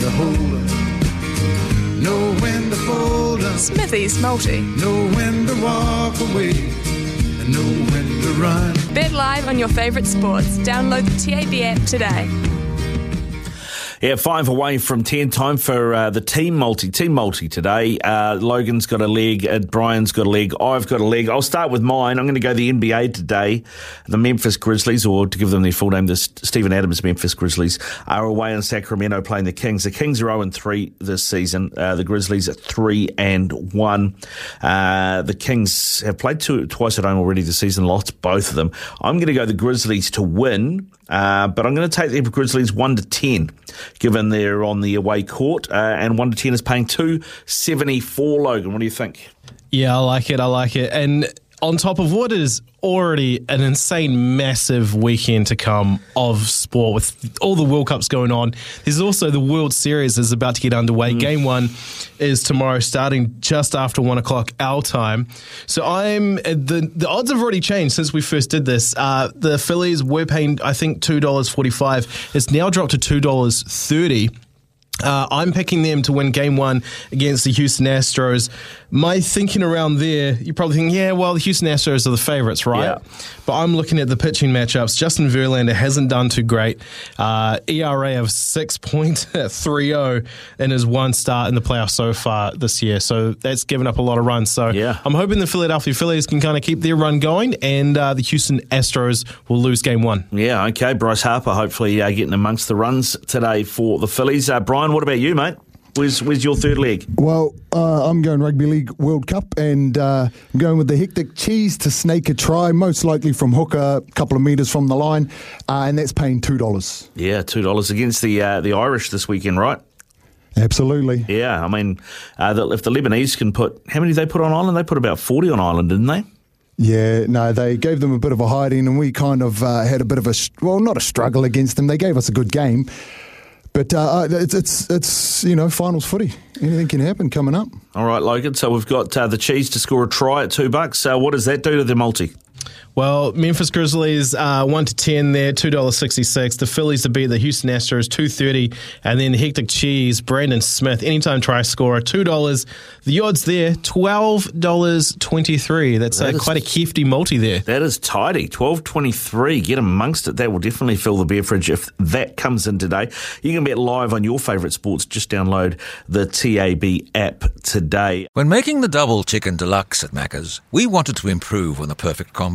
to hold 'em, know when to fold 'em, Smithy's Multi. know when to walk away, and know when to run. Bet live on your favourite sports. Download the TAB app today. Yeah, five away from 10. Time for uh, the team multi. Team multi today. Uh, Logan's got a leg. Uh, Brian's got a leg. I've got a leg. I'll start with mine. I'm going to go the NBA today. The Memphis Grizzlies, or to give them their full name, the Steven Adams Memphis Grizzlies, are away in Sacramento playing the Kings. The Kings are 0 3 this season. Uh, the Grizzlies are 3 and 1. Uh, the Kings have played two, twice at home already this season, lost both of them. I'm going to go the Grizzlies to win. Uh, but I'm going to take the Grizzlies one to ten, given they're on the away court, uh, and one to ten is paying two seventy four. Logan, what do you think? Yeah, I like it. I like it. And on top of what is already an insane, massive weekend to come of sport with all the World Cups going on, there's also the World Series is about to get underway. Game one is tomorrow, starting just after one o'clock our time. So I'm the the odds have already changed since we first did this. Uh, the Phillies were paying I think two dollars forty five. It's now dropped to two dollars thirty. Uh, I'm picking them to win game one against the Houston Astros. My thinking around there, you're probably thinking, yeah, well, the Houston Astros are the favorites, right? Yeah. But I'm looking at the pitching matchups. Justin Verlander hasn't done too great. Uh, ERA of 6.30 in his one start in the playoffs so far this year. So that's given up a lot of runs. So Yeah. I'm hoping the Philadelphia Phillies can kind of keep their run going and uh, the Houston Astros will lose game one. Yeah, okay. Bryce Harper hopefully uh, getting amongst the runs today for the Phillies. Uh, Brian, what about you, mate? Where's, where's your third leg? Well, uh, I'm going Rugby League World Cup and uh, I'm going with the hectic cheese to snake a try, most likely from hooker, a couple of metres from the line, uh, and that's paying $2. Yeah, two dollars against the uh, the Irish this weekend, right? Absolutely. Yeah, I mean, uh, the, if the Lebanese can put how many did they put on Ireland? They put about forty on Ireland, didn't they? Yeah, no, they gave them a bit of a hiding, and we kind of uh, had a bit of a well, not a struggle against them. They gave us a good game, but uh, it's it's it's you know finals footy. Anything can happen coming up. All right, Logan. So we've got uh, the cheese to score a try at two bucks. So what does that do to the multi? Well, Memphis Grizzlies uh, one to ten there, two dollars sixty six. The Phillies to beat the Houston Astros two thirty, and then Hectic Cheese, Brandon Smith, anytime try scorer two dollars. The odds there twelve dollars twenty three. That's That uh, is- quite a hefty multi there. That is tidy. Twelve twenty three. Get amongst it. That will definitely fill the beer fridge if that comes in today. You can bet live on your favourite sports. Just download the TAB app today. When making the double chicken deluxe at Macca's, we wanted to improve on the perfect